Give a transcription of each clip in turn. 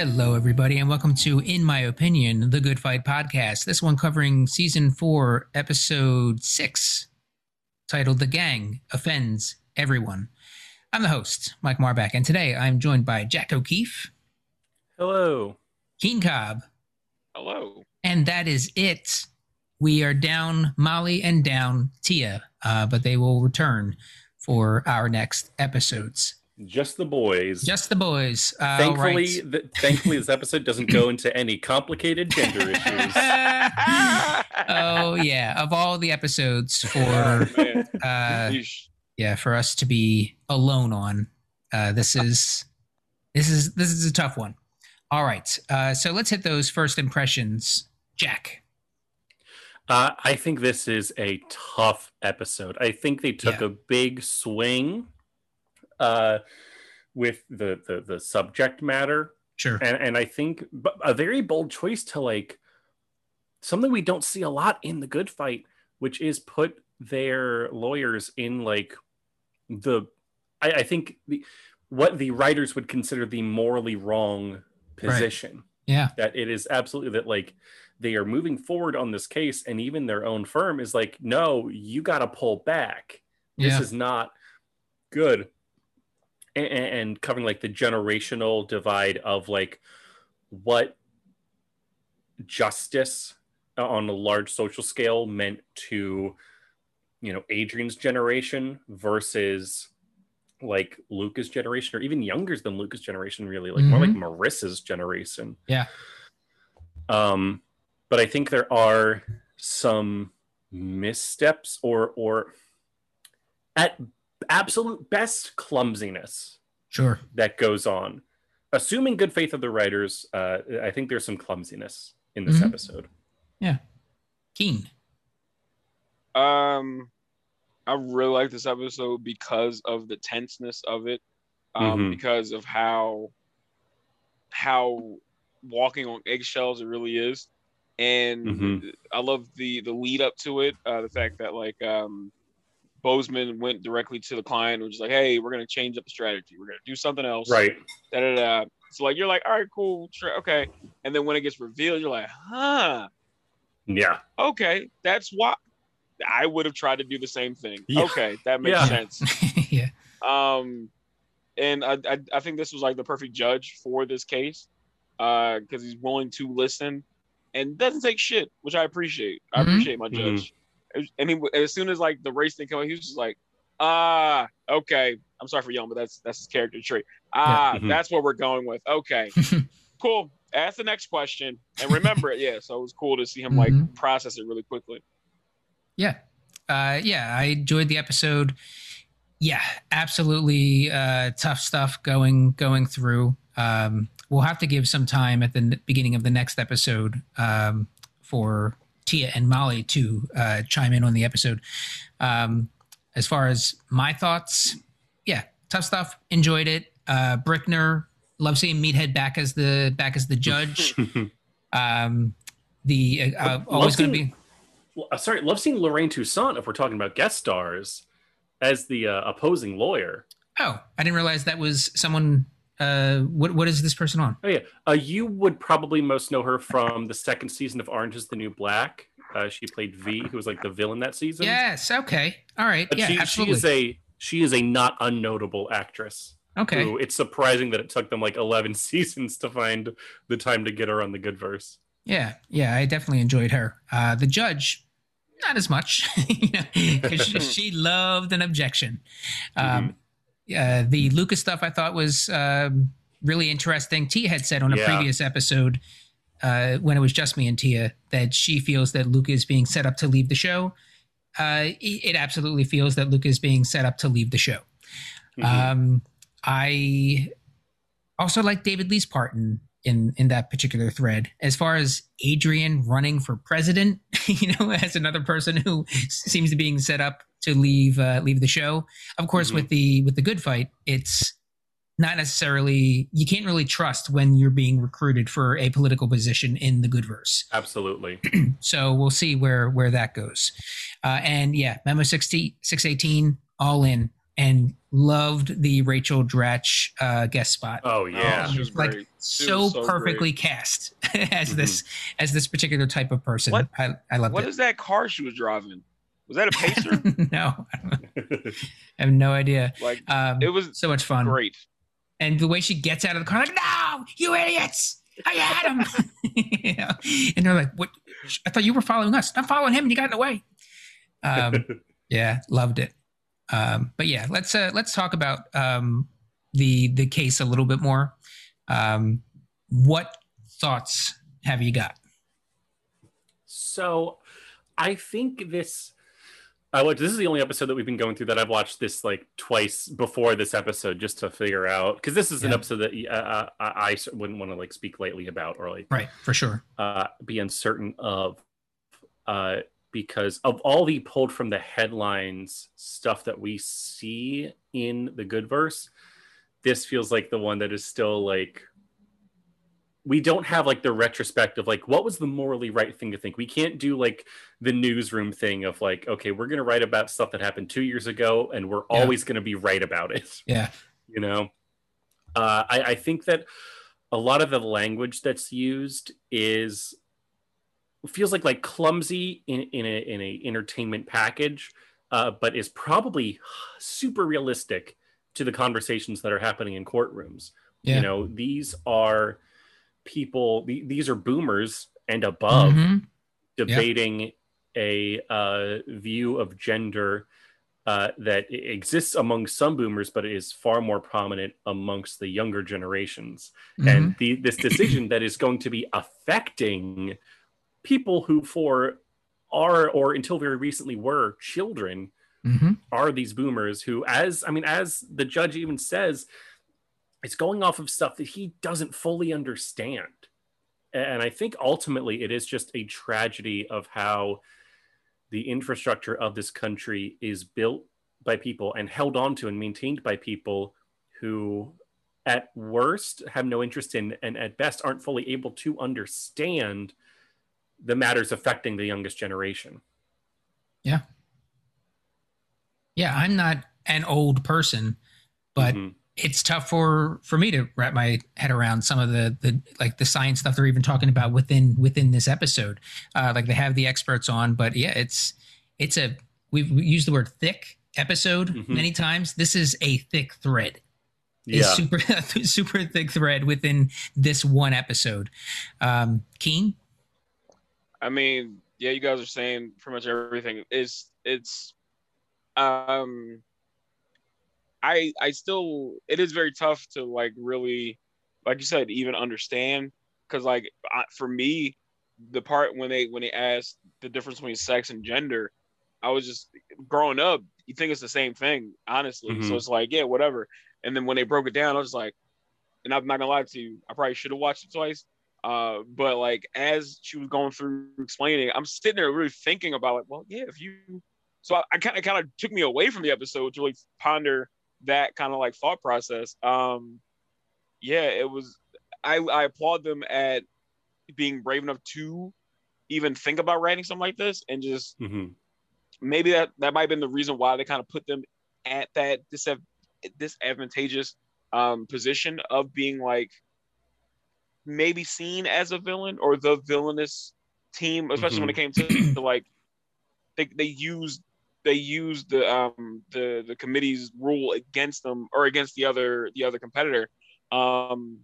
Hello, everybody, and welcome to In My Opinion, the Good Fight podcast. This one covering season four, episode six, titled The Gang Offends Everyone. I'm the host, Mike Marback, and today I'm joined by Jack O'Keefe, Hello. Keen Cobb, Hello. and that is it. We are down Molly and down Tia, uh, but they will return for our next episodes. Just the boys. Just the boys. Uh, thankfully, right. th- thankfully, this episode doesn't go into any complicated gender issues. oh yeah, of all the episodes for Oh, uh, yeah for us to be alone on, uh, this is this is this is a tough one. All right, uh, so let's hit those first impressions. Jack. Uh, I think this is a tough episode. I think they took Yeah. a big swing uh, with the, the the subject matter, Sure. and and I think a very bold choice to like something we don't see a lot in the Good Fight, which is put their lawyers in like the I, I think the what the writers would consider the morally wrong position Yeah. that it is absolutely that like they are moving forward on this case and even their own firm is like no you got to pull back this Yeah. is not good and, and covering like the generational divide of like what justice on a large social scale meant to you know adrian's generation versus like lucas generation or even younger than lucas generation really like more like marissa's generation Yeah. um but i think there are some missteps or or at absolute best clumsiness Sure. that goes on assuming good faith of the writers uh i think there's some clumsiness in this Mhm. episode Keen. Um, I really like this episode because of the tenseness of it, um, Mhm. because of how how walking on eggshells it really is, and Mhm. I love the the lead up to it. Uh, the fact that like um, Boseman went directly to the client, and was like, "Hey, we're gonna change up the strategy. We're gonna do something else." right Da, da, da. So like you're like, "All right, cool, sure, okay," and then when it gets revealed, you're like, "Huh." yeah okay, that's why I would have tried to do the same thing. Yeah. Okay, that makes Yeah. sense. yeah. Um, and I, I I think this was like the perfect judge for this case, uh, because he's willing to listen and doesn't take shit, which I appreciate. I Mhm. appreciate my judge. And he, as soon as like the race thing came out, he was just like, ah, okay. I'm sorry for yelling, but that's that's his character trait. Ah, Yeah. Mhm. that's what we're going with. Okay, cool. Ask the next question and remember it. Yeah, so it was cool to see him like Mhm. process it really quickly. Yeah. Uh, yeah, I enjoyed the episode. Yeah, absolutely uh, tough stuff going going through. Um, we'll have to give some time at the beginning of the next episode um, for Tia and Molly to uh, chime in on the episode. Um, as far as my thoughts, yeah, tough stuff. Enjoyed it. Uh, Brickner, love seeing Meathead back as the back as the judge. um, the uh, uh, always going to be. Uh, sorry, love seeing Lorraine Toussaint if we're talking about guest stars as the uh, opposing lawyer. Oh, I didn't realize that was someone. Uh, what what is this person on? Oh yeah, uh, you would probably most know her from the second season of Orange Is the New Black. Uh, she played V, who was like the villain that season. Yes. Okay. All right. but yeah. she, she is a she is a not unnotable actress. okay. Who it's surprising that it took them like eleven seasons to find the time to get her on the good verse. Yeah. Yeah. I definitely enjoyed her. Uh, the judge, not as much, you know, she, she loved an objection. Um, uh, the Lucas stuff I thought was um, really interesting. Tia had said on a Yeah. previous episode uh, when it was just me and Tia that she feels that Luca is being set up to leave the show. Uh, it, it absolutely feels that Luca is being set up to leave the show. Mhm. Um, I also like David Lee's part in, in in that particular thread. As far as Adrian running for president, you know, as another person who seems to be being set up to leave uh, leave the show. Of course, Mhm. with the with the good fight, it's not necessarily you can't really trust when you're being recruited for a political position in the good verse. Absolutely. So we'll see where where that goes. Uh, and yeah, Memo 60, 618, all in. and loved the Rachel Dratch uh, guest spot. Oh yeah, Oh, she was like great. She so, was so perfectly cast as this as this particular type of person. What- I, I loved What it. is that car she was driving? Was that a pacer? no, I have no idea. like Um, it was so much fun. great. and the way she gets out of the car, like, no, you idiots, I had him. You know? And they're like, what? I thought you were following us. I'm following him, and you got in the way. Um, yeah, loved it. Um, but yeah, let's uh, let's talk about um, the the case a little bit more. Um, what thoughts have you got? So, I think this. I watched. This is the only episode that we've been going through that I've watched this like twice before this episode just to figure out because this is an episode that uh, I, I wouldn't want to like speak lightly about or like Right, for sure. uh, be uncertain of uh, because of all the pulled from the headlines stuff that we see in the good verse this feels like the one that is still like we don't have like the retrospective like what was the morally right thing to think we can't do like the newsroom thing of like okay we're going to write about stuff that happened two years ago and we're Yeah. always going to be right about it Yeah, you know uh, I, I think that a lot of the language that's used is feels like like clumsy in, in a in a entertainment package uh, but is probably super realistic to the conversations that are happening in courtrooms yeah. you know these are people the- these are boomers and above Mhm. debating a uh, view of gender uh, that exists among some boomers, but is far more prominent amongst the younger generations. Mhm. And the, this decision that is going to be affecting people who, for are or until very recently were children, Mhm. are these boomers who, as I mean, as the judge even says, it's going off of stuff that he doesn't fully understand. And I think ultimately it is just a tragedy of how the infrastructure of this country is built by people and held onto and maintained by people who, at worst, have no interest in and at best aren't fully able to understand the matters affecting the youngest generation. yeah. Yeah, I'm not an old person, but Mhm. It's tough for for me to wrap my head around some of the the like the science stuff they're even talking about within within this episode uh like they have the experts on but yeah it's it's a we've we used the word thick episode Mhm. many times this is a thick thread a yeah. super super thick thread within this one episode um keen I mean, yeah, you guys are saying pretty much everything. Is it's um I I still it is very tough to like really like you said even understand. Cuz like I, for me the part when they when they asked the difference between sex and gender I was just growing up you think it's the same thing honestly. Mhm. so it's like yeah whatever. And then when they broke it down I was like and I'm not gonna lie to you I probably should have watched it twice uh, but like as she was going through explaining, I'm sitting there really thinking about like, well, yeah, if you so I, I kind of kind of took me away from the episode to really ponder that kind of like thought process. Um, yeah, it was. I I applaud them at being brave enough to even think about writing something like this, and just Mhm. maybe that that might have been the reason why they kind of put them at that disav- disadvantageous um, position of being like maybe seen as a villain or the villainous team, especially when it came to, to like they they used they used the um the the committee's rule against them or against the other the other competitor. Um,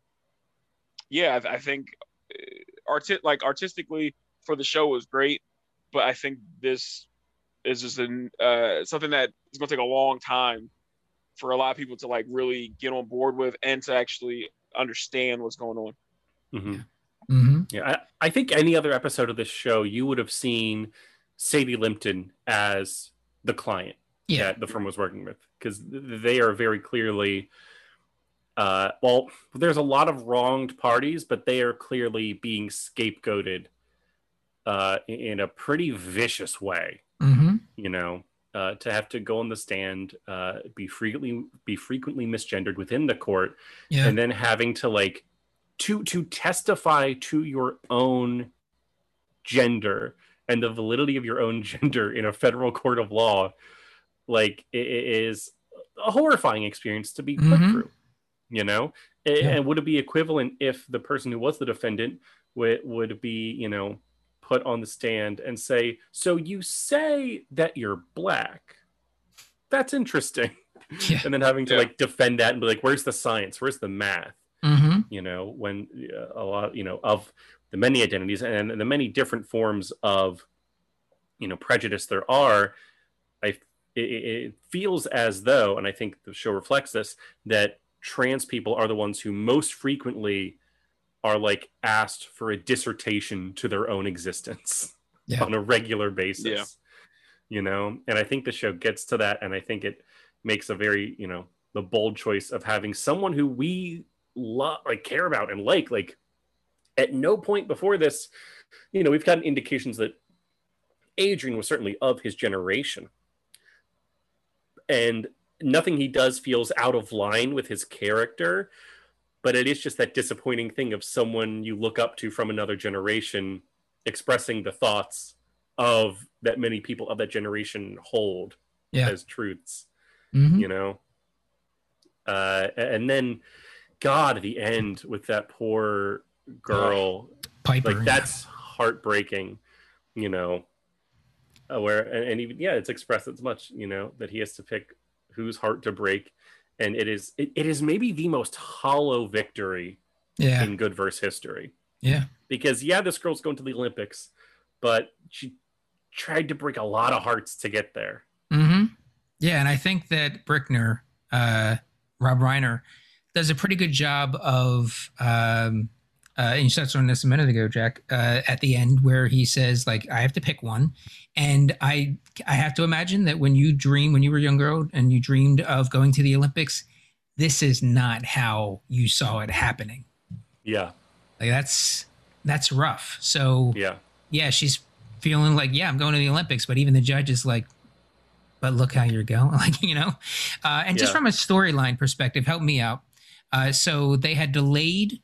yeah, I, I think uh, arti- like artistically for the show was great, but I think this is just an uh, something that is going to take a long time for a lot of people to like really get on board with and to actually understand what's going on. Mhm. mm-hmm. Yeah, I, I think any other episode of this show, you would have seen Sadie Limpton as the client yeah that the firm was working with because they are very clearly, uh, well, there's a lot of wronged parties, but they are clearly being scapegoated uh, in a pretty vicious way. mm-hmm. You know, uh, to have to go on the stand, uh, be frequently be frequently misgendered within the court, yeah and then having to like to to testify to your own gender and the validity of your own gender in a federal court of law like it it is a horrifying experience to be put Mhm. through. You know, A- Yeah. and would it be equivalent if the person who was the defendant would would be you know put on the stand and say, "So you say that you're black? That's interesting." Yeah. And then having to Yeah. like defend that and be like, "Where's the science? Where's the math?" Hmm you know when uh, a lot you know of the many identities and the many different forms of you know prejudice there are i it, it feels as though and i think the show reflects this that trans people are the ones who most frequently are like asked for a dissertation to their own existence Yeah. on a regular basis Yeah. you know and i think the show gets to that and i think it makes a very you know the bold choice of having someone who we love like care about and like like at no point before this you know we've gotten indications that adrian was certainly of his generation. And nothing he does feels out of line with his character but it is just that disappointing thing of someone you look up to from another generation expressing the thoughts of that many people of that generation hold Yeah. as truths hmm you know? Uh and then god the end with that poor girl. Piper. like that's heartbreaking you know. Uh, where and, and even yeah it's expressed as much you know that he has to pick whose heart to break. And it is it, it is maybe the most hollow victory yeah. in good verse history. Yeah. because yeah this girl's going to the olympics but she tried to break a lot of hearts to get there. Hmm Yeah, and I think that Brickner, uh, Rob Reiner, does a pretty good job of. Um, uh, and you touched on this a minute ago, Jack. Uh, at the end, where he says, "Like I have to pick one," and I, I have to imagine that when you dream, when you were a young girl and you dreamed of going to the Olympics, this is not how you saw it happening. yeah Like that's that's rough. So yeah yeah, she's feeling like, yeah, I'm going to the Olympics, but even the judge is like, but look how you're going, like you know. Uh, and just from a storyline perspective, help me out. Uh, so they had delayed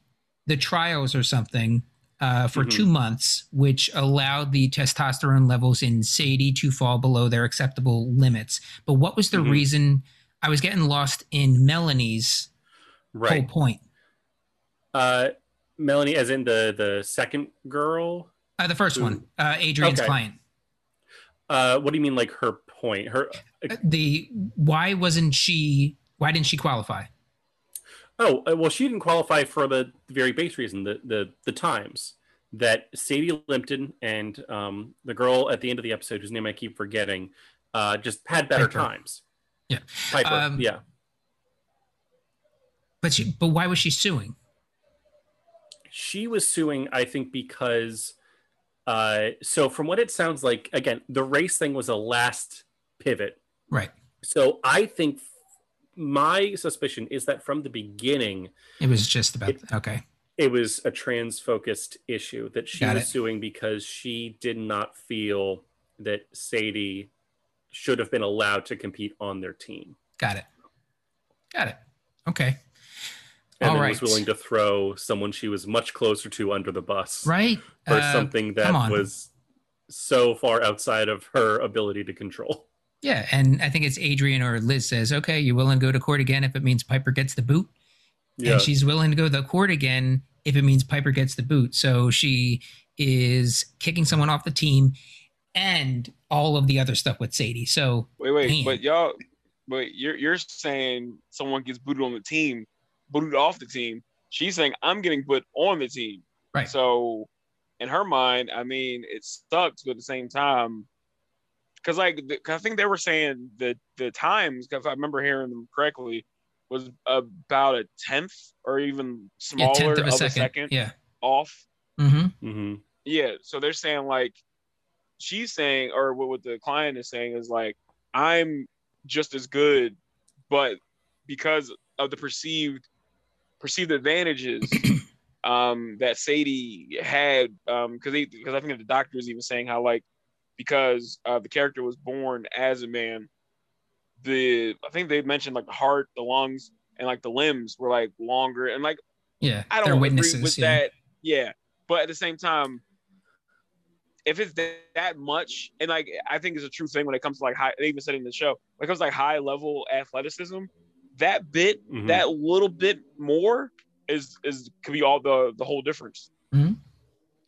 the trials or something uh, for Mhm. two months, which allowed the testosterone levels in Sadie to fall below their acceptable limits. But what was the Mhm. reason? I was getting lost in Melanie's whole point. uh melanie as in the the second girl Uh, the first Ooh. one, uh, Adrian's Okay. client. uh what do you mean like her point her Uh, the why wasn't she? Why didn't she qualify? Oh uh, well she didn't qualify for the very base reason the the the times that sadie limpton and um the girl at the end of the episode whose name i keep forgetting uh just had better Piper. times Yeah. piper Um, yeah But she, but why was she suing? she was suing i think because uh so from what it sounds like again the race thing was a last pivot Right. so i think my suspicion is that from the beginning It was just about It- okay. it was a trans focused issue that she Got was it. suing because she did not feel that sadie should have been allowed to compete on their team Got it. Got it. Okay. and All then right. was willing to throw someone she was much closer to under the bus Right. for Uh, something that was so far outside of her ability to control. Yeah, and I think it's Adrian or Liz says, "Okay, you willing to go to court again if it means Piper gets the boot?" Yeah, And she's willing to go to the court again if it means Piper gets the boot. So she is kicking someone off the team and all of the other stuff with Sadie. So Wait, wait, Man. but y'all, but you're you're saying someone gets booted on the team, booted off the team. She's saying I'm getting put on the team. Right. So, in her mind, I mean, it sucks, but at the same time, because like the, 'cause I think they were saying that the times, if I remember hearing them correctly, was about a tenth or even yeah, smaller tenth of a of second. a second Yeah. off. hmm hmm Yeah, so they're saying like she's saying, or what, what the client is saying is like, I'm just as good, but because of the perceived perceived advantages um, that Sadie had, um, because because I think the doctor was even saying how like because uh, the character was born as a man, the I think they mentioned like the heart, the lungs, and like the limbs were like longer, and like Yeah. I They're don't witnesses. agree with yeah. that. Yeah, but at the same time, if it's that, that much, and like I think it's a true thing when it comes to like high, they even said in the show, when it comes to like high level athleticism, that bit, Mhm. that little bit more is is could be all the the whole difference.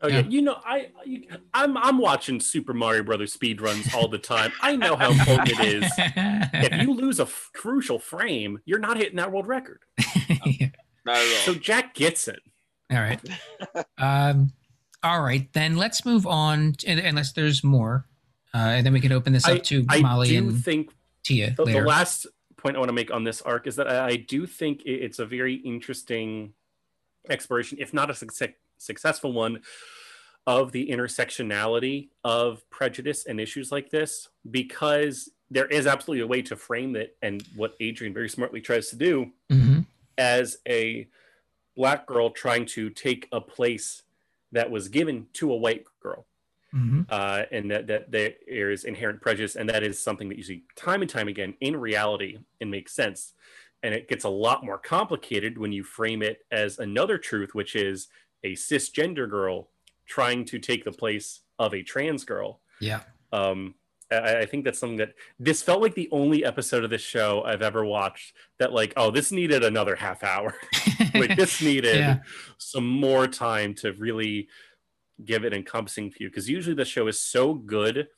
Oh yeah, Yeah. you know I you, I'm I'm watching Super Mario Brothers speed runs all the time. I know how important it is. If you lose a f- crucial frame, you're not hitting that world record. Not at So. Jack gets it. all right. Um, all right, then let's move on. To, unless there's more, uh, and then we can open this up to I Molly do and think Tia the, the last point I want to make on this arc is that I, I do think it- it's a very interesting exploration, if not a success, successful one, of the intersectionality of prejudice and issues like this, because there is absolutely a way to frame it, and what Adrian very smartly tries to do Mhm. as a black girl trying to take a place that was given to a white girl Mhm. uh, and that, that there is inherent prejudice, and that is something that you see time and time again in reality and makes sense. And it gets a lot more complicated when you frame it as another truth, which is a cisgender girl trying to take the place of a trans girl. Yeah. Um, I, I think that's something that this felt like the only episode of this show I've ever watched that, like, oh, this needed another half hour. like, this needed Yeah. some more time to really give it encompassing view because usually the show is so good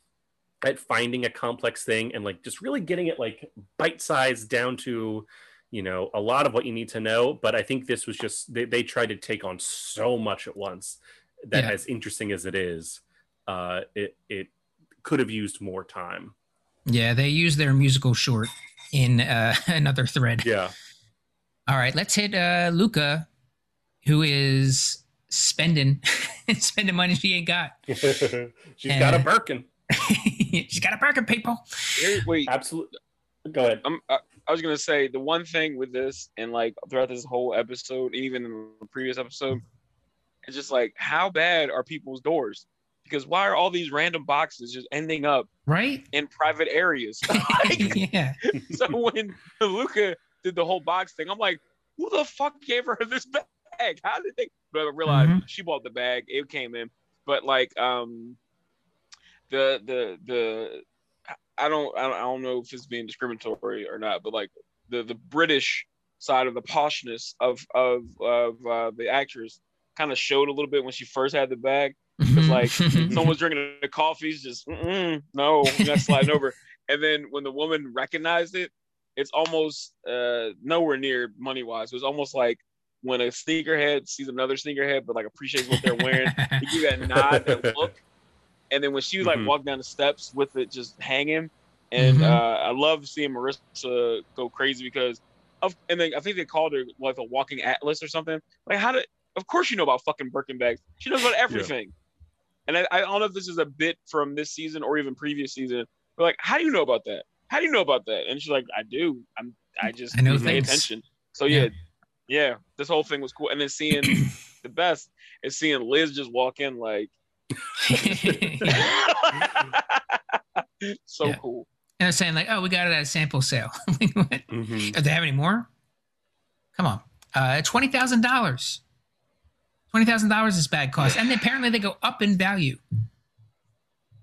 at finding a complex thing and like just really getting it like bite sized down to you know a lot of what you need to know but i think this was just they, they tried to take on so much at once that Yeah. as interesting as it is uh it it could have used more time yeah, they use their musical short in uh, another thread. yeah All right, let's hit uh, Luca, who is spending spending money she ain't got. she's got a Uh, birkin She's got a Birkin, people. Wait, absolutely go ahead I'm, I, I was gonna say the one thing with this and like throughout this whole episode, even in the previous episode, it's just like how bad are people's doors? Because why are all these random boxes just ending up Right? in private areas? Like, yeah. so when Luca did the whole box thing, I'm like, who the fuck gave her this bag? How did they? But I realized Mhm. she bought the bag. It came in, but like um, the the the I don't I don't, know if it's being discriminatory or not, but like the the British side of the poshness of of of uh, the actress kind of showed a little bit when she first had the bag. It's like someone's drinking the coffee's just Mm-mm, no, not sliding over. And then when the woman recognized it, it's almost uh, nowhere near money wise. It was almost like when a sneakerhead sees another sneakerhead, but like appreciates what they're wearing. He give that nod, that look. And then when she like Mhm. walked down the steps with it just hanging, and Mhm. uh, I love seeing Marissa go crazy because of, and then I think they called her like a walking atlas or something. Like how did? Of course you know about fucking Birkin bags. She knows about everything. And I, I don't know if this is a bit from this season or even previous season. But like, how do you know about that? How do you know about that? And she's like, I do. I'm. I just I know pay things. attention. So yeah, Yeah. yeah, this whole thing was cool. And then seeing the best is seeing Liz just walk in like so Yeah. cool. And they're saying like, "Oh, we got it at a sample sale." Like, what? Mhm. Do they have any more? Come on, uh, twenty thousand dollars. Twenty thousand dollars this bag costs, and apparently they go up in value.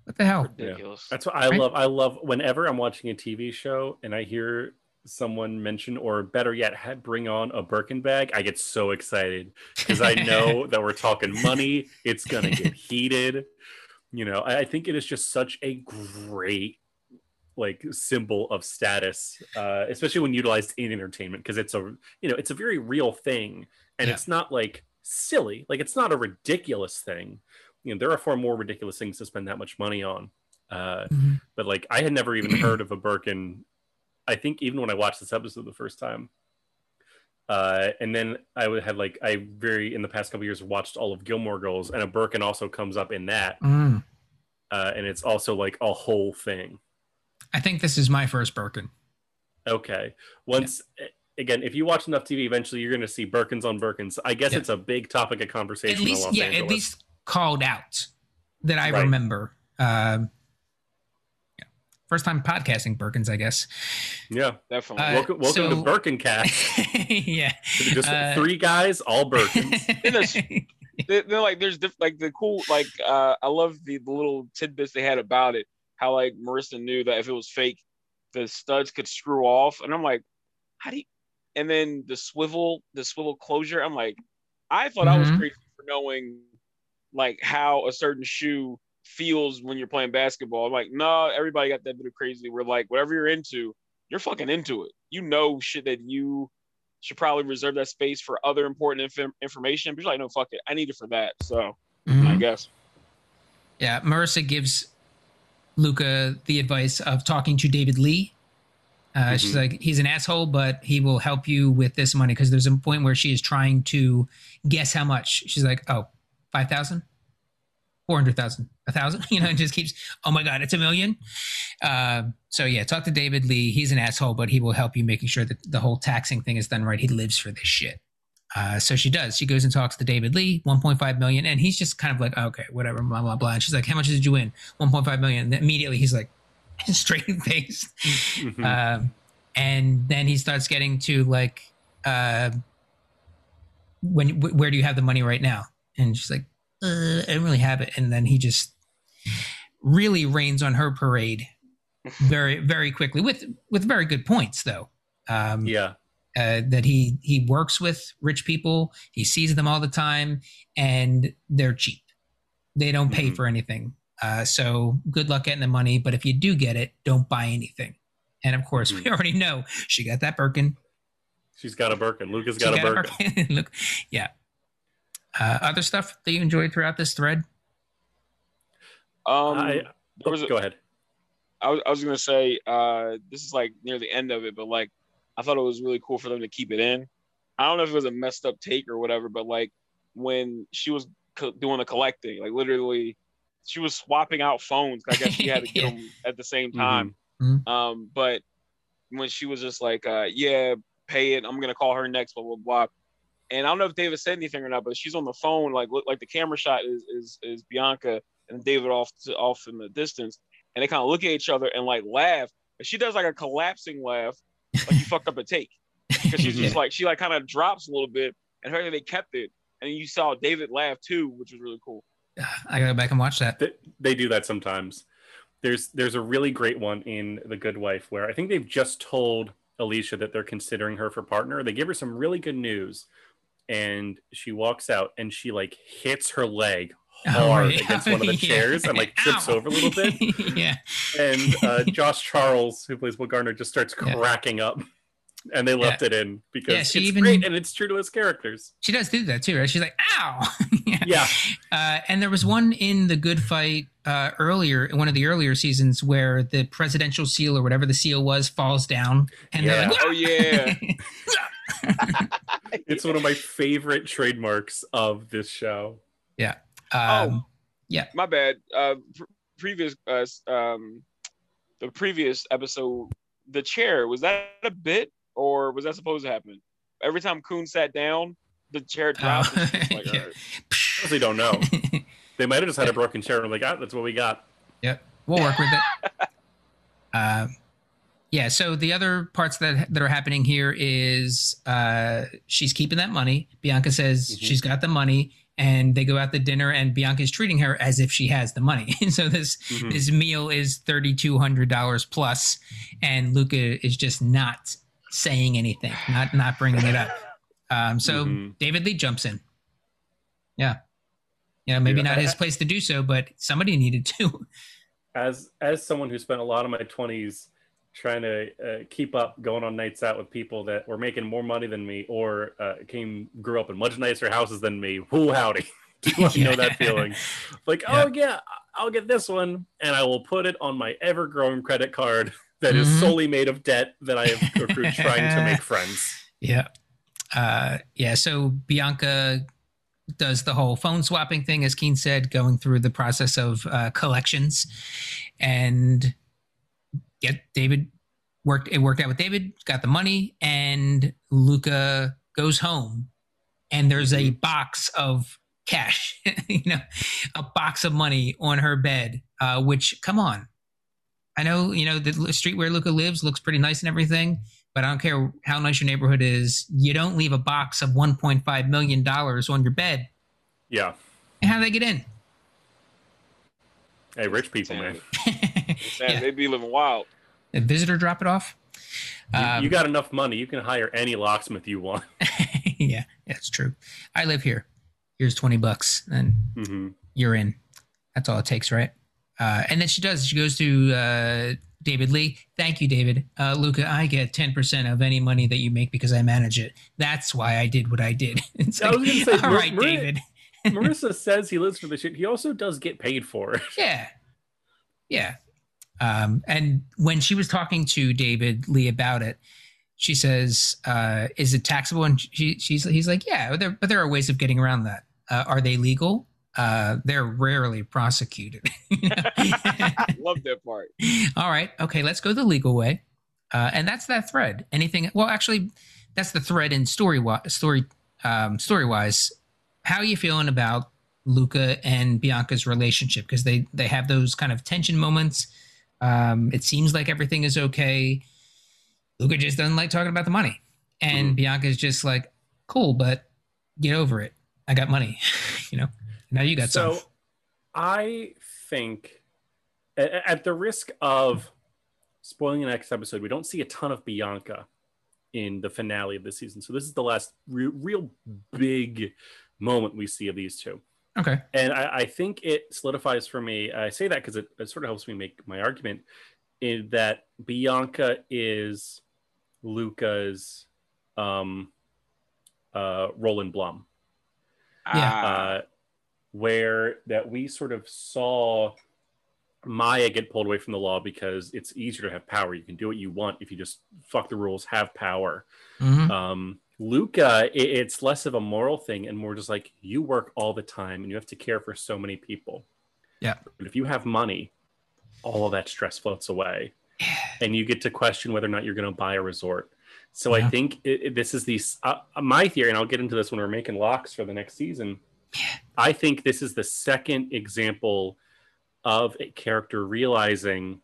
What the hell? Ridiculous. That's what I Right? love. I love whenever I'm watching a TV show and I hear someone mention, or better yet, bring on a Birkin bag. I get so excited because I know that we're talking money. It's gonna get heated. You know, I, I think it is just such a great like symbol of status, uh, especially when utilized in entertainment because it's a you know it's a very real thing and Yeah. it's not like silly. Like it's not a ridiculous thing. You know, there are far more ridiculous things to spend that much money on. Uh, Mhm. but like I had never even heard of a Birkin. I think even when I watched this episode the first time, uh, and then I would had like I very in the past couple years watched all of Gilmore Girls, and a Birkin also comes up in that, Mm. uh, and it's also like a whole thing. I think this is my first Birkin. Okay, once again, if you watch enough TV, eventually you're going to see Birkins on Birkins. I guess Yeah. it's a big topic of conversation. At in least, Los yeah, Angeles. at least called out that I Right. remember. Um, yeah. First time podcasting Birkins, I guess. yeah. Definitely. Uh, welcome, welcome so- to Birkin Cast. yeah. Just Uh, three guys, all Birkins. In this- They- They're like there's diff- like the cool like uh I love the, the little tidbits they had about it. How like Marissa knew that if it was fake, the studs could screw off, and I'm like, how do you? And then the swivel, the swivel closure. I'm like, I thought I was Mhm. crazy for knowing like how a certain shoe feels when you're playing basketball. I'm like, no, everybody got that bit of crazy. We're like, whatever you're into, you're fucking into it. You know shit that you should probably reserve that space for other important inf- information. But you're like, no, fuck it. I need it for that. So I Mhm. guess. Yeah, Marissa gives Luca the advice of talking to David Lee. Uh, She's Mhm. like, he's an asshole, but he will help you with this money because there's a point where she is trying to guess how much. She's like, oh, 5,000? 400,000, a thousand, you know, and just keeps, oh my God, it's a million. Uh, so yeah, talk to David Lee. He's an asshole, but he will help you making sure that the whole taxing thing is done right. He lives for this shit. Uh, so she does. She goes and talks to David Lee, 1.5 million, and he's just kind of like, okay, whatever, blah blah blah. And she's like, how much did you win? 1.5 million. And immediately he's like, straight faced. Mhm. Um, and then he starts getting to like, uh, when wh- where do you have the money right now? And she's like, uh, I don't really have it. And then he just really rains on her parade very very quickly with with very good points though. Um, yeah. uh, that he he works with rich people. He sees them all the time, and they're cheap. They don't pay Mhm. for anything. Uh, so good luck getting the money. But if you do get it, don't buy anything. And of course, we Mhm. already know she got that Birkin. She's got a Birkin. Luca's She got, a Birkin. Birkin. Look, yeah. Uh, other stuff that you enjoyed throughout this thread? Um, I, there was a- go ahead. I was, I was gonna say uh, this is like near the end of it, but like I thought it was really cool for them to keep it in. I don't know if it was a messed up take or whatever, but like when she was co- doing the collecting, like literally, she was swapping out phones. I guess she had to get them at the same Mm-hmm. time. Mhm. Um, but when she was just like, uh, "Yeah, pay it. I'm gonna call her next." Blah blah blah. And I don't know if David said anything or not, but she's on the phone. Like look- like the camera shot is is is Bianca and David off to, off in the distance, and they kind of look at each other and like laugh. And she does like a collapsing laugh, like you fucked up a take, because she's just like she like kind of drops a little bit, and her they kept it, and you saw David laugh too, which was really cool. I gotta go back and watch that. They, they do that sometimes. There's there's a really great one in The Good Wife where I think they've just told Alicia that they're considering her for partner. They give her some really good news, and she walks out and she like hits her leg Oh, hard against one of the Yeah. chairs and like trips Ow. over a little bit. yeah. And uh, Josh Charles, who plays Will Gardner, just starts Yeah. cracking up. And they left it in because Yeah, it's even- great and it's true to his characters. She does do that too, right? She's like, ow. Yeah. Uh, and there was one in the Good Fight uh, earlier, in one of the earlier seasons, where the presidential seal or whatever the seal was falls down, and they're like, Oh yeah, It's one of my favorite trademarks of this show. Yeah. Um, oh, yeah. my bad. Uh, pr- previous uh, um, the previous episode, the chair was that a bit or was that supposed to happen? Every time Coon sat down, the chair dropped. Oh, like, yeah. "All right." honestly don't know. They might have just had a broken chair and like, ah, that's what we got. Yep, we'll work with it. Uh, yeah. So the other parts that that are happening here is uh, she's keeping that money. Bianca says Mhm. she's got the money, and they go out to dinner, and Bianca's treating her as if she has the money. And so this Mhm. this meal is thirty two hundred dollars plus, and Luca is just not saying anything, not not bringing it up. Um, so Mhm. David Lee jumps in. Yeah. You know, maybe Yeah. not his place to do so, but somebody needed to. As as someone who spent a lot of my twenties trying to uh, keep up, going on nights out with people that were making more money than me or uh, came grew up in much nicer houses than me. Whoo howdy! Do you to know that feeling? Like, oh yeah, I'll get this one, and I will put it on my ever-growing credit card that is Mhm. solely made of debt that I have accrued trying to make friends. Yeah. Uh, yeah. So Bianca does the whole phone swapping thing, as Keen said, going through the process of uh, collections, and get David worked. It worked out with David, got the money, and Luca goes home, and there's a box of cash, you know, a box of money on her bed. Uh, which, come on, I know you know the street where Luca lives looks pretty nice and everything but I don't care how nice your neighborhood is. You don't leave a box of 1.5 million dollars on your bed. Yeah. And how do they get in? Hey, rich people, man. Sad, Yeah. They'd be living wild. A visitor drop it off. You- Um, you got enough money, you can hire any locksmith you want. yeah, that's true. I live here. Here's twenty bucks, and hmm you're in. That's all it takes, right? Uh, and then she does. She goes to uh, David Lee. Thank you, David. Uh, Luca, I get ten percent of any money that you make because I manage it. That's why I did what I did. It's I like, was gonna say, all Mar- right, Maria- David. Marissa says he lives for the shit. He also does get paid for it. Yeah. Yeah. Um, and when she was talking to David Lee about it, she says, uh, is it taxable? And she, she's, he's like, yeah, but there, but there are ways of getting around that. Uh, are they legal? Uh, they're rarely prosecuted. Love that part. All right. Okay. Let's go the legal way. Uh, and that's that thread. Anything, well, actually, that's the thread in story, wi- story, um, story wise. How are you feeling about Luca and Bianca's relationship? Because they, they have those kind of tension moments. Um, it seems like everything is okay. Luca just doesn't like talking about the money. And Mhm. Bianca's just like, cool, but get over it. I got money, you know? Now you got so some. I think, at the risk of spoiling the next episode, we don't see a ton of Bianca in the finale of the season. So this is the last re- real big moment we see of these two. Okay. and I, I think it solidifies for me. I say that because it, it sort of helps me make my argument in that Bianca is Luca's um, uh, Roland Blum, Yeah. Ah, uh, where that we sort of saw Maia get pulled away from the law because it's easier to have power. You can do what you want if you just fuck the rules, have power Mhm. um luca it's less of a moral thing and more just like you work all the time and you have to care for so many people. Yeah. but if you have money all of that stress floats away. And you get to question whether or not you're going to buy a resort. So i think it, it- this is the uh, my theory and i'll get into this when we're making locks for the next season. I think this is the second example of a character realizing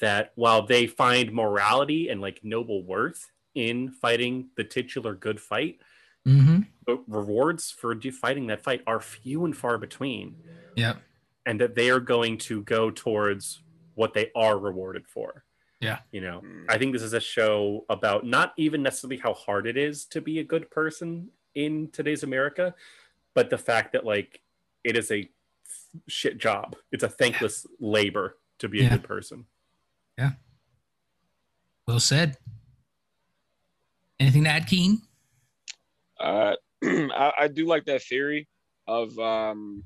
that while they find morality and like noble worth in fighting the titular good fight, Mhm. the rewards for do- fighting that fight are few and far between, Yep. and that they are going to go towards what they are rewarded for. Yeah. You know, Mm. I think this is a show about not even necessarily how hard it is to be a good person in today's America, but the fact that like it is a shit job. It's a thankless labor to be a Yeah. good person. Yeah. Well said. Anything to add, Keen? Uh, I, I do like that theory of um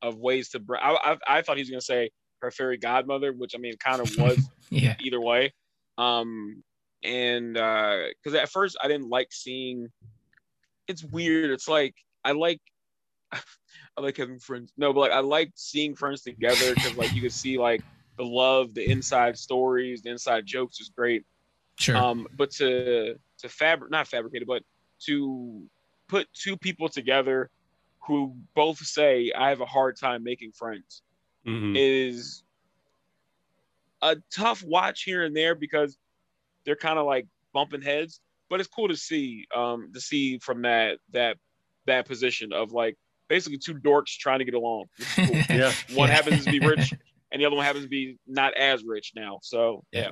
of ways to bring. I, I I thought he was gonna say her fairy godmother, which I mean kind of was Yeah. either way. Um, and because at first I didn't like seeing. It's weird. It's like I like. I like having friends. No, but like I like seeing friends together because like you can see like the love, the inside stories, the inside jokes is great. Sure. Um, but to to fabric not fabricate it, but to put two people together who both say I have a hard time making friends Mhm. is a tough watch here and there because they're kind of like bumping heads. But it's cool to see um to see from that that that position of like basically two dorks trying to get along. Cool. Yeah. One Yeah. happens to be rich and the other one happens to be not as rich now. So yeah.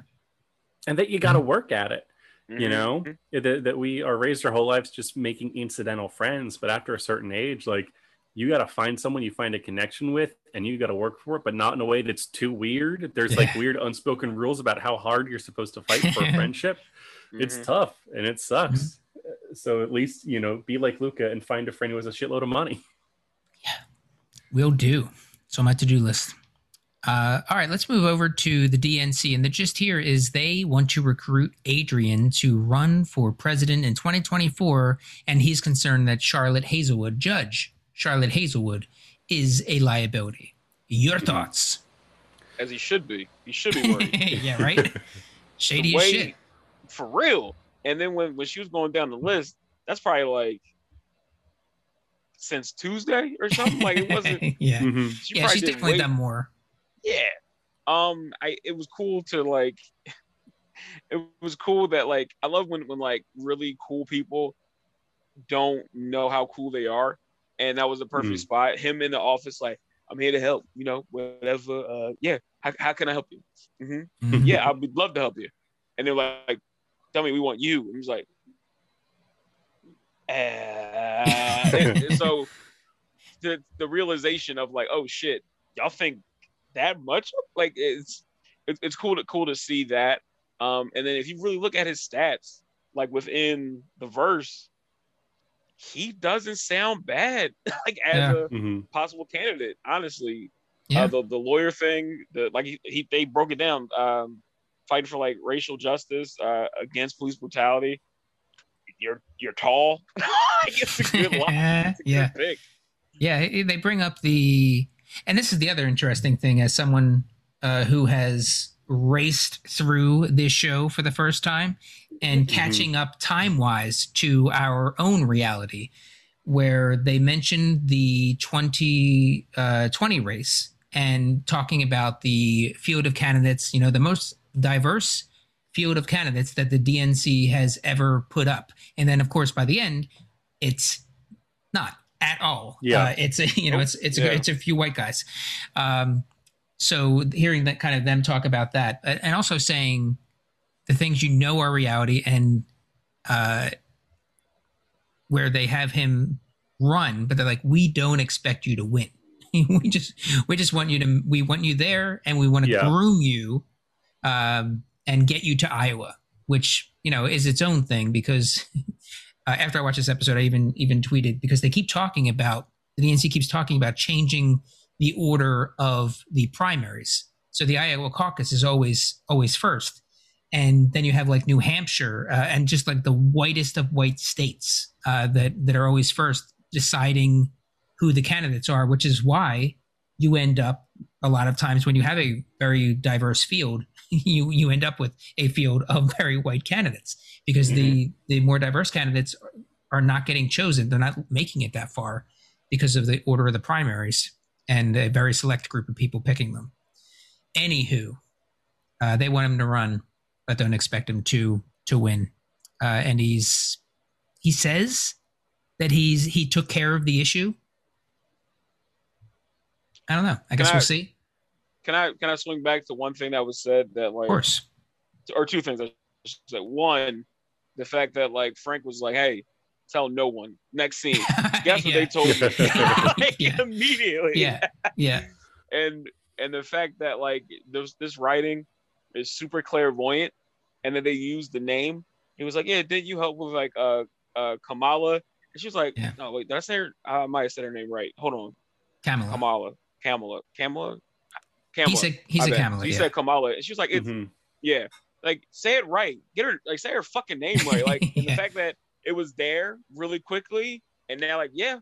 And that you got to work at it. you Mhm. know that, that we are raised our whole lives just making incidental friends but after a certain age like you got to find someone you find a connection with and you got to work for it but not in a way that's too weird there's like weird unspoken rules about how hard you're supposed to fight for a friendship it's Mhm. tough and it sucks Mm-hmm. so at least you know be like luca and find a friend who has a shitload of money yeah. Will do. So my to-do list. Uh, all right, let's move over to the DNC. And the gist here is they want to recruit Adrian to run for president in 2024. And he's concerned that Charlotte Hazelwood, Judge Charlotte Hazelwood, is a liability. Your thoughts? as he should be. He should be worried. yeah, right? Shady The as shit. for real. And then when, when she was going down the list, that's probably like since Tuesday or something. Like it wasn't. yeah. Mhm. She yeah, she's didn't definitely wait. done more. Yeah. Um, I it was cool to like. It was cool that like I love when when like really cool people don't know how cool they are. and that was the perfect Mhm. spot. Him in the office, like, I'm here to help. You know, whatever. Uh, yeah. How, how can I help you? hmm Mhm. Yeah, I would love to help you. And they're like, tell me, we want you. And he's like, uh, and- and so the the realization of like, oh shit, y'all think that much? Like it's it's, it's cool to cool to see that. Um, and then if you really look at his stats, like within the verse, he doesn't sound bad. like as Yeah. a hmm possible candidate, honestly. Yeah. Uh, the the lawyer thing, the like he, he they broke it down. Um, fighting for like racial justice uh, against police brutality. You're you're tall. it's a good line. It's a yeah. good pick. Yeah, they bring up the, and this is the other interesting thing as someone uh, who has raced through this show for the first time and Mhm. catching up time wise to our own reality, where they mentioned the 2020 uh, 20 race and talking about the field of candidates, you know, the most diverse field of candidates that the DNC has ever put up. And then, of course, by the end, it's not at all. Yeah. Uh, it's a, you know, it's it's Yeah. a, it's a few white guys. Um, so hearing that kind of them talk about that, and also saying the things you know are reality, and uh, where they have him run, but they're like, we don't expect you to win. we just we just want you to we want you there, and we want to Yeah. groom you, um, and get you to Iowa, which you know is its own thing because uh, after I watched this episode, I even even tweeted because they keep talking about the DNC keeps talking about changing the order of the primaries. So the Iowa caucus is always always first, and then you have like New Hampshire uh, and just like the whitest of white states uh, that that are always first, deciding who the candidates are, which is why you end up a lot of times when you have a very diverse field, you you end up with a field of very white candidates because the the more diverse candidates are not getting chosen; they're not making it that far because of the order of the primaries and a very select group of people picking them. Anywho, uh, they want him to run, but don't expect him to to win. Uh, and he's he says that he's he took care of the issue. I don't know. I guess I- we'll see. Can I can I swing back to one thing that was said that like Of course. or two things I say. One, the fact that like Frank was like, "Hey, tell no one." Next scene, guess what they told me like, Yeah. immediately. yeah, yeah, and and the fact that like this this writing is super clairvoyant, and then they used the name. He was like, "Yeah, didn't you help with like uh uh Kamala?" And she was like, Yeah. "No, wait, did I say her? I might have said her name right. Hold on, Kamala. Kamala, Kamala, Kamala, Kamala." He's a he's My a bad. Kamala. He yeah. said Kamala, and she was like, "It's Mhm. yeah, like say it right. Get her like say her fucking name right. Like and the fact that it was there really quickly, and now like yeah,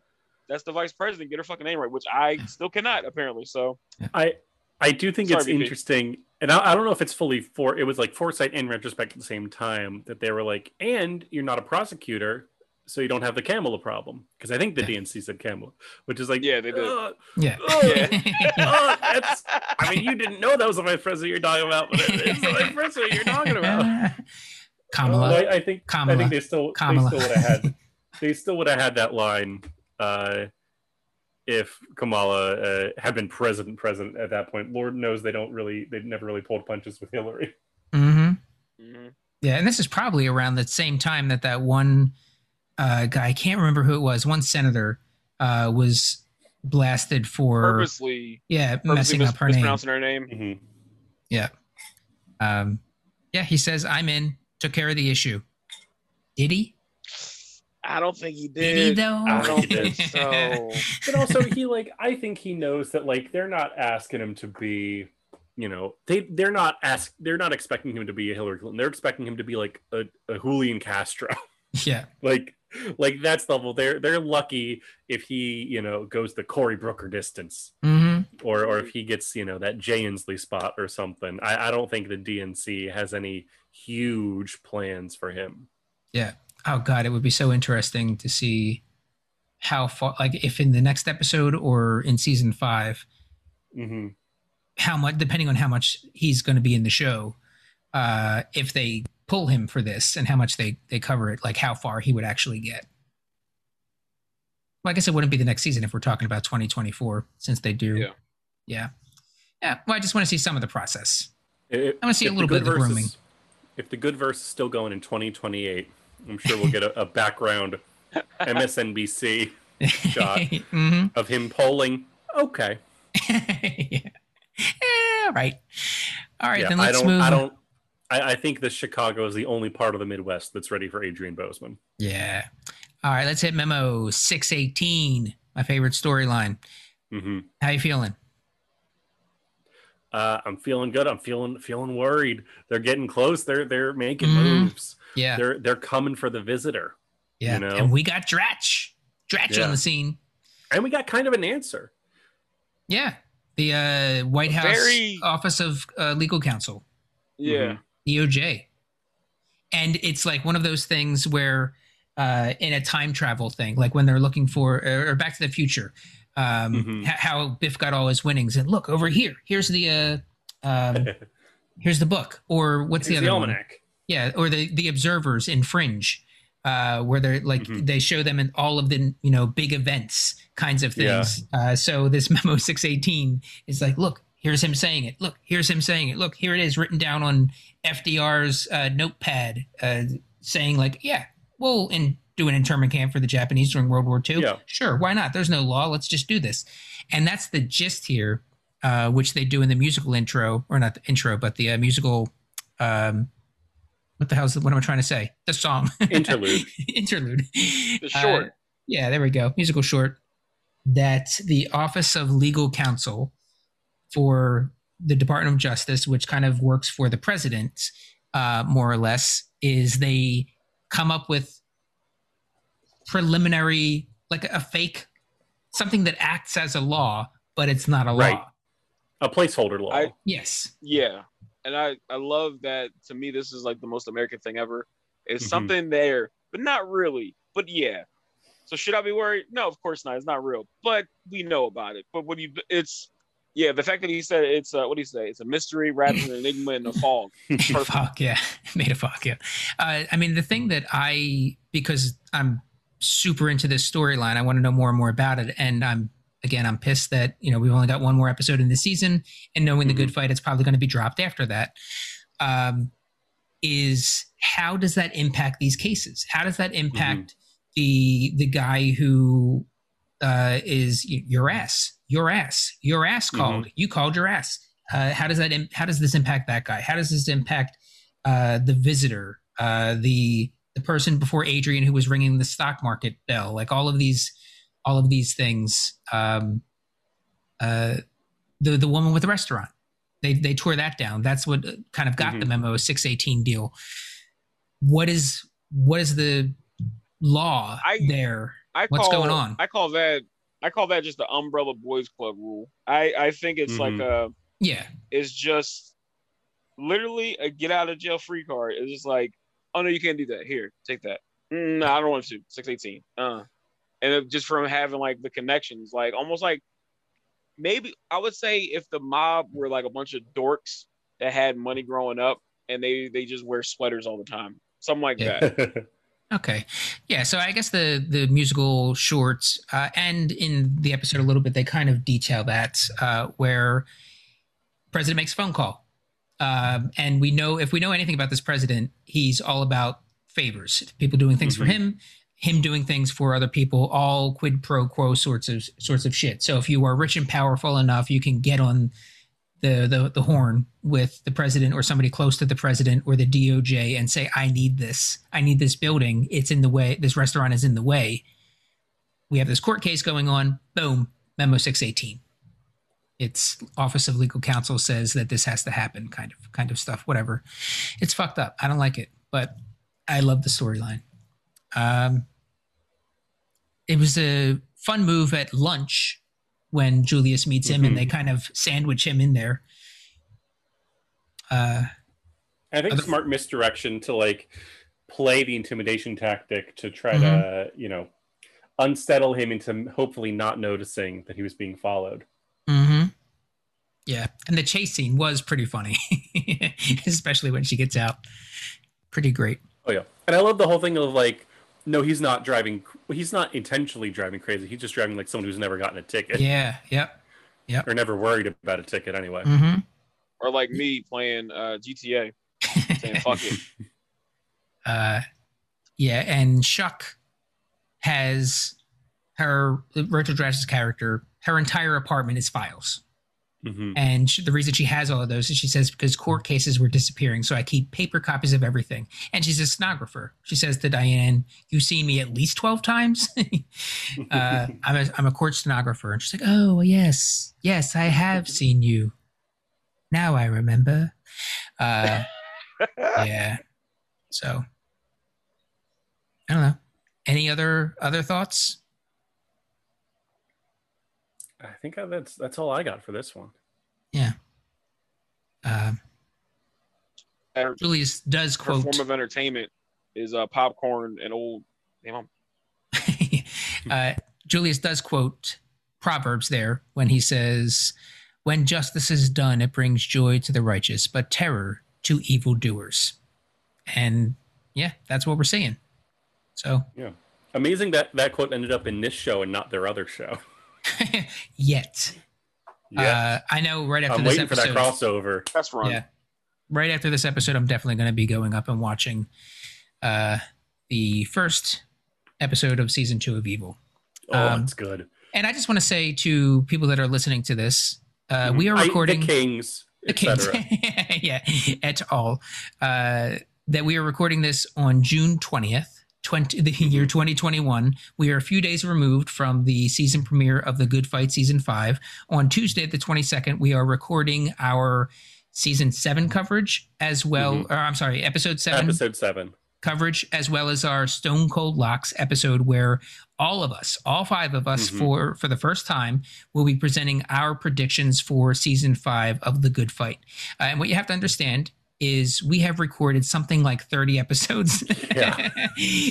that's the vice president. Get her fucking name right, which I still cannot apparently. So I I do think Sorry, it's BP. interesting, and I, I don't know if it's fully for. It was like foresight and retrospect at the same time that they were like, and you're not a prosecutor, so you don't have the Kamala problem because I think the Yeah. DNC said Kamala, which is like Yeah, they did. "Ugh, yeah. ugh, Yeah. ugh, that's- I mean, you didn't know that was the vice president you're talking about, but it's the vice president you're talking about. Kamala. Well, I, I think I think they still Kamala. they still would have had they still would have had that line uh, if Kamala uh, had been president president at that point. Lord knows they don't really they never really pulled punches with Hillary. hmm Mhm. Yeah, and this is probably around the same time that that one uh, guy, I can't remember who it was, one senator uh, was blasted for purposely, yeah purposely messing mis- up her name. mispronouncing her name. Mhm. Um, yeah, he says I'm in, took care of the issue. Did he? I don't think he Did he did. though? I don't think so. But also he like I think he knows that like they're not asking him to be you know they they're not ask they're not expecting him to be a Hillary Clinton. They're expecting him to be like a, a Julian Castro. yeah, like like that's the level they're they're lucky if he you know goes the Cory Booker distance. Hmm or or if he gets you know that Jay Inslee spot or something. I, I don't think the DNC has any huge plans for him. Yeah. Oh god, it would be so interesting to see how far, like if in the next episode or in season five, hmm how much depending on how much he's going to be in the show uh if they pull him for this and how much they they cover it like how far he would actually get Well, I guess it wouldn't be the next season if we're talking about 2024, since they do. Yeah. Yeah. Yeah. Well, I just want to see some of the process. If- I wanna see a little bit of the Good Verse grooming. is- if the good verse is still going in 2028, I'm sure we'll get a, a background MSNBC Shot. hmm of him polling. Okay. yeah. All right. All right. yeah, then let's don't. move. I don't. I, I think that Chicago is the only part of the Midwest that's ready for Adrian Boseman. Yeah. All right. Let's hit memo 618. My favorite storyline. hmm How you feeling? Uh, I'm feeling good. I'm feeling feeling worried. They're getting close. They're they're making Mhm. moves. Yeah. They're they're coming for the visitor, Yeah. you know? And we got Dratch. Dratch Yeah. on the scene. and we got kind of an answer. Yeah. The uh, White House Very- Office of uh, Legal Counsel. Yeah. DOJ. And it's like one of those things where uh, in a time travel thing, like when they're looking for or Back to the Future, um, Mhm. h- how Biff got all his winnings, and look over here. Here's the uh, um, here's the book, or what's the other the one? almanac. Yeah, or the the observers in Fringe, uh, where they're like Mhm. they show them in all of the you know big events kinds of Yeah. things. Uh, so this memo six eighteen is like, look, here's him saying it. Look, here's him saying it. Look, here it is written down on FDR's uh, notepad, uh, saying like, yeah, we'll in, do an internment camp for the Japanese during World War II. Yeah. Sure, why not? There's no law. Let's just do this, and that's the gist here, uh, which they do in the musical intro, or not the intro, but the uh, musical. Um, what the hell's the, what am I trying to say? The song Interlude. interlude. The short. Uh, yeah, there we go. Musical short. That the Office of Legal Counsel for the Department of Justice, which kind of works for the president, uh, more or less, is they come up with preliminary, like a fake, something that acts as a law, but it's not a law. Right. A placeholder law. I- Yes. Yeah. And I, I love that to me this is like the most American thing ever. It's Mhm. something there, but not really. But yeah. So should I be worried? No, of course not. It's not real. But we know about it. But what you it's yeah, the fact that he said it's uh what do you say? It's a mystery rather than an enigma in a fog. Fuck yeah, made a fuck yeah. Uh, I mean, the thing that I because I'm super into this storyline, I want to know more and more about it, and I'm again, I'm pissed that you know we've only got one more episode in the season, and knowing the good fight, it's probably going to be dropped after that. Um, is how does that impact these cases? How does that impact the the guy who uh, is your ass, your ass, your ass called, you called your ass? Uh, how does that im- how does this impact that guy? How does this impact uh, the visitor, uh, the the person before Adrian who was ringing the stock market bell? Like all of these, all of these things. Um, uh, the the woman with the restaurant, they they tore that down. That's what kind of got the memo six eighteen deal. What is what is the law I- there? I What's call, going on? I call that I call that just the umbrella boys club rule. I, I think it's like a Yeah, it's just literally a get out of jail free card. It's just like, oh no, you can't do that. Here, take that. Mm, no, I don't want to. Six eighteen. Uh, and it, just from having like the connections, like almost like maybe I would say if the mob were like a bunch of dorks that had money growing up and they they just wear sweaters all the time, something like Yeah. that. Okay, yeah. So I guess the the musical shorts uh, and in the episode a little bit they kind of detail that uh, where president makes a phone call, um, and we know if we know anything about this president, he's all about favors, people doing things for Mhm. him, him doing things for other people, all quid pro quo sorts of sorts of shit. So if you are rich and powerful enough, you can get on the, the the horn with the president or somebody close to the president or the DOJ and say, "I need this. I need this building. It's in the way. This restaurant is in the way." We have this court case going on. Boom, memo six eighteen. It's Office of Legal Counsel says that this has to happen. Kind of kind of stuff. Whatever. It's fucked up. I don't like it, but I love the storyline. Um, it was a fun move at lunch when Julius meets him, Mhm. and they kind of sandwich him in there. Uh, I think Other- smart misdirection to like play the intimidation tactic to try Mm-hmm. to, you know, unsettle him into hopefully not noticing that he was being followed. hmm Yeah, and the chase scene was pretty funny, especially when she gets out. Pretty great. Oh yeah, and I love the whole thing of like No, he's not driving. He's not intentionally driving crazy. He's just driving like someone who's never gotten a ticket Yeah. Yep. or never worried about a ticket anyway. hmm Or like me playing uh, GTA, saying fuck it. uh, yeah, and Shuck has her Rachel Dratch's character. Her entire apartment is files, hmm and she, the reason she has all of those is she says because court cases were disappearing, so I keep paper copies of everything. And she's a stenographer. She says to Diane, "You've seen me at least twelve times. uh, I'm a I'm a court stenographer." And she's like, "Oh yes, yes, I have seen you. Now I remember." Uh, yeah. So I don't know. Any other other thoughts? I think that's that's all I got for this one. Yeah. Um, Julius does her quote. form of entertainment is uh, popcorn and old. Damn, I'm- uh, Julius does quote Proverbs there when he says, "When justice is done, it brings joy to the righteous, but terror to evildoers." And yeah, that's what we're seeing. So yeah, Amazing that that quote ended up in this show and not their other show. yet, Yeah, uh, I know right after I'm this waiting for that episode. crossover. That's run. Yeah. Right after this episode, I'm definitely going to be going up and watching uh, the first episode of season two of Evil. Oh, Um, it's good. And I just want to say to people that are listening to this, uh, we are I- recording the Kings, the kids, etc. yeah, et al. Uh, that we are recording this on June twentieth, twenty the year twenty twenty one. We are a few days removed from the season premiere of the Good Fight season five. On Tuesday, the twenty second, we are recording our season seven coverage as well. Or I'm sorry, episode seven Episode seven. coverage as well as our Stone Cold Locks episode where all of us, all five of us Mhm. for for the first time will be presenting our predictions for season 5 of The Good Fight. Uh, and what you have to understand is we have recorded something like 30 episodes Yeah.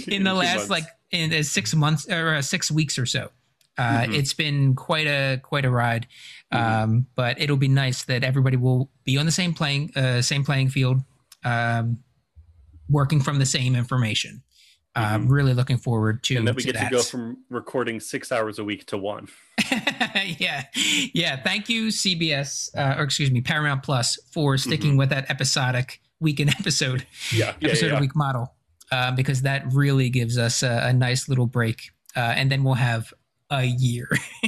in the last months. like in uh, 6 months or uh, 6 weeks or so. Uh, Mhm. It's been quite a quite a ride, Mhm. um, but it'll be nice that everybody will be on the same playing uh, same playing field, um, working from the same information. I'm Mhm. really looking forward to and that we to get to go from recording six hours a week to one. yeah, yeah. Thank you, CBS, uh, or excuse me, Paramount Plus, for sticking Mm-hmm. with that episodic weekend episode Yeah, yeah, episode yeah. a week model, uh, because that really gives us a, a nice little break, uh, and then we'll have a year.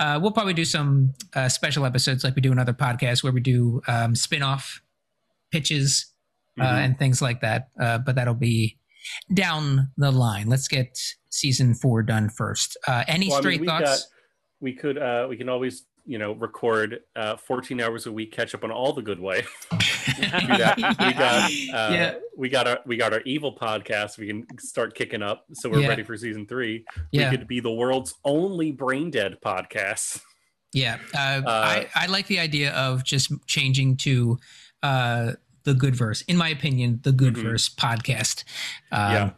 uh, we'll probably do some uh, special episodes like we do in other podcasts where we do um, spin-off pitches uh, Mhm. and things like that. Uh, but that'll be down the line. Let's get season four done first. Uh, any Well, I mean, straight we thoughts? got- we could uh we can always you know record uh 14 hours a week catch up on all the good way we got uh yeah, we got our we got our evil podcast we can start kicking up so we're Yeah. ready for season three yeah, we could be the world's only brain dead podcast yeah. Uh, Uh, I, I like the idea of just changing to uh, the good verse. In my opinion, the good Mhm. verse podcast. Um, Yeah.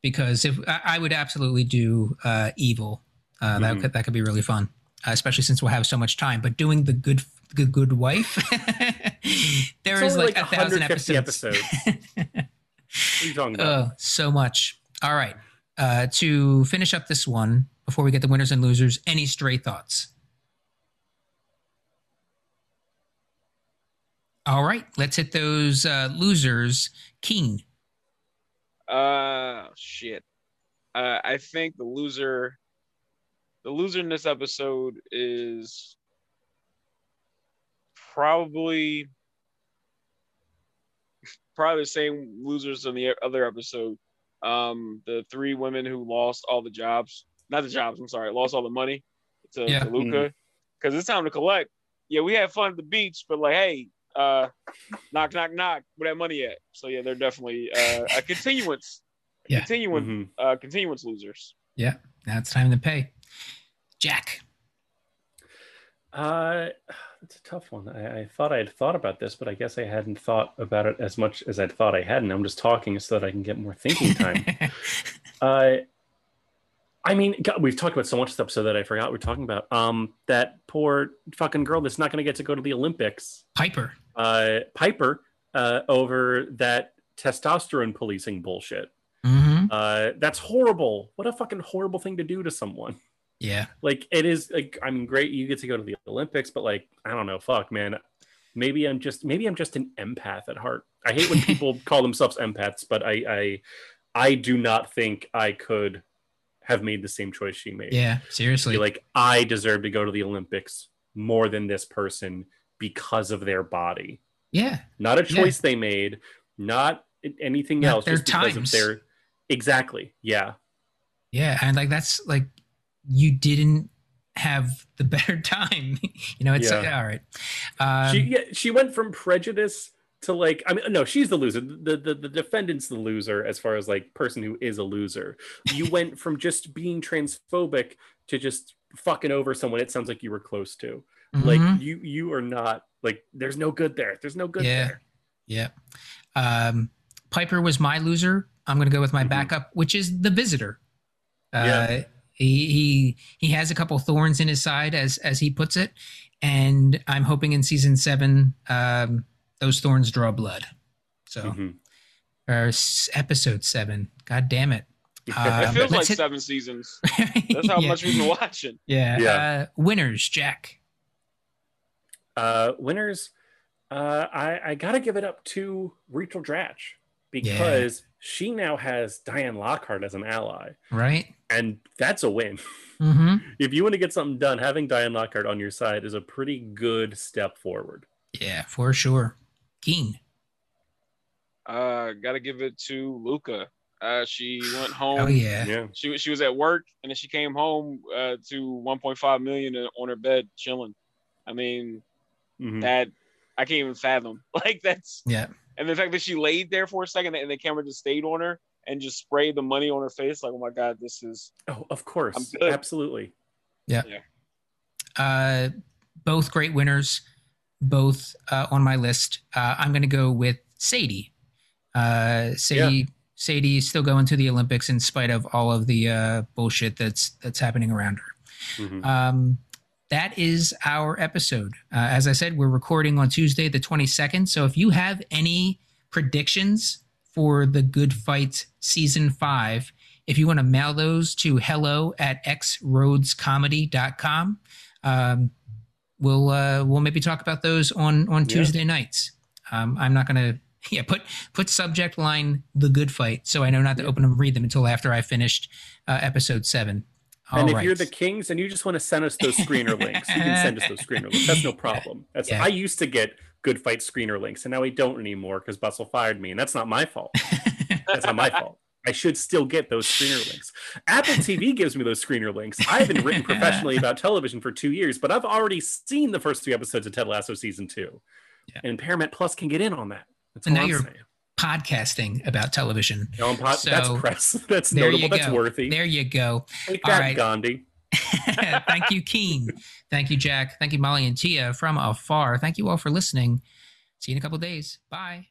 Because if I, I would absolutely do uh, evil, uh, that Mhm. could that could be really fun, uh, especially since we'll have so much time. But doing the good the good wife, there It's is only like, a thousand 150 episodes. what are you talking about Oh, so much. All right. Uh, to finish up this one, before we get the winners and losers, any stray thoughts? All right. Let's hit those uh, losers. King. Uh, shit. Uh, I think the loser, the loser in this episode is probably probably the same losers in the other episode. Um, the three women who lost all the jobs, not the jobs. I'm sorry, lost all the money to, Yeah. to Lucca because it's time to collect. Yeah, we had fun at the beach, but like, hey, uh, knock, knock, knock, where that money at? So yeah, they're definitely uh, a continuance, a Yeah. continuance, Mhm. uh, continuance losers. Yeah, now it's time to pay. Jack. Uh, it's a tough one. I, I thought I had thought about this, but I guess I hadn't thought about it as much as I'd thought I had, and I'm just talking so that I can get more thinking time. uh, I mean, God, we've talked about so much stuff so that I forgot we're talking about. Um, that poor fucking girl that's not going to get to go to the Olympics, Piper. uh, Piper, uh, over that testosterone policing bullshit. Uh, that's horrible. What a fucking horrible thing to do to someone. Yeah. Like it is. Like I mean, great. You get to go to the Olympics, but like I don't know. Fuck, man. Maybe I'm just maybe I'm just an empath at heart. I hate when people call themselves empaths, but I I I do not think I could have made the same choice she made. Yeah. Seriously. Be like I deserve to go to the Olympics more than this person because of their body. yeah. Not a Yeah. choice they made, not anything Not else, their just because times. of their exactly. Yeah. Yeah. And like that's like you didn't have the better time. you know, it's Yeah. all right. Um, she yeah, she went from prejudice to like I mean no she's the loser the, the the defendant's the loser as far as like person who is a loser you went from just being transphobic to just fucking over someone it sounds like you were close to like mhm. you you are not like there's no good there there's no good Yeah. there Yeah. Um, Piper was my loser. I'm going to go with my Mhm. backup, which is the visitor. Uh, Yeah. he, he he has a couple thorns in his side, as as he puts it, and I'm hoping in season seven um, those thorns draw blood. So, Mhm. or s- episode seven. God damn it! It Um, feels like hit- seven seasons. That's how yeah. much we've been watching. Yeah. Yeah. Uh, winners, Jack. uh winners uh i i gotta give it up to rachel dratch because she now has diane lockhart as an ally Right. and that's a win Mm-hmm. if you want to get something done, having Diane Lockhart on your side is a pretty good step forward. Yeah, for sure. Keen. Uh, gotta give it to Lucca. Uh, she went home. Oh yeah. Yeah. She was- she was at work and then she came home uh, to 1.5 million on her bed chilling. I mean Mhm. that I can't even fathom. Like that's Yeah. and the fact that she laid there for a second and the camera just stayed on her and just sprayed the money on her face. Like oh my god, this is Oh, of course. absolutely. Yeah. good. Absolutely. Uh, both great winners, both uh, on my list. Uh, I'm going to go with Sadie. Uh, Sadie, Sadie is still going to the Olympics in spite of all of the uh, bullshit that's that's happening around her. Mhm. Um, that is our episode. Uh, as I said, we're recording on Tuesday, the 22nd. So if you have any predictions for the Good Fight season five, if you want to mail those to hello at xroadscomedy.com, um, we'll uh, we'll maybe talk about those on on Yeah. Tuesday nights. Um, I'm not going to yeah put put subject line the Good Fight so I know not to open them and read them until after I finished uh, episode seven. And if right. you're the Kings and you just want to send us those screener links, you can send us those screener links. That's no problem. That's Yeah. I used to get good fight screener links, and now I don't anymore because Bustle fired me, and that's not my fault. That's not my fault. I should still get those screener links. Apple TV gives me those screener links. I haven't written professionally about television for two years, but I've already seen the first three episodes of Ted Lasso season two. Yeah. And Paramount Plus can get in on that. That's And now I'm you're- saying. podcasting about television. No, I'm pot- that's press. That's notable. That's worthy. There you go. Take All that, right. Gandhi. Thank you, Keen. Thank you, Jack. Thank you, Molly and Tia from afar. Thank you all for listening. See you in a couple days. Bye.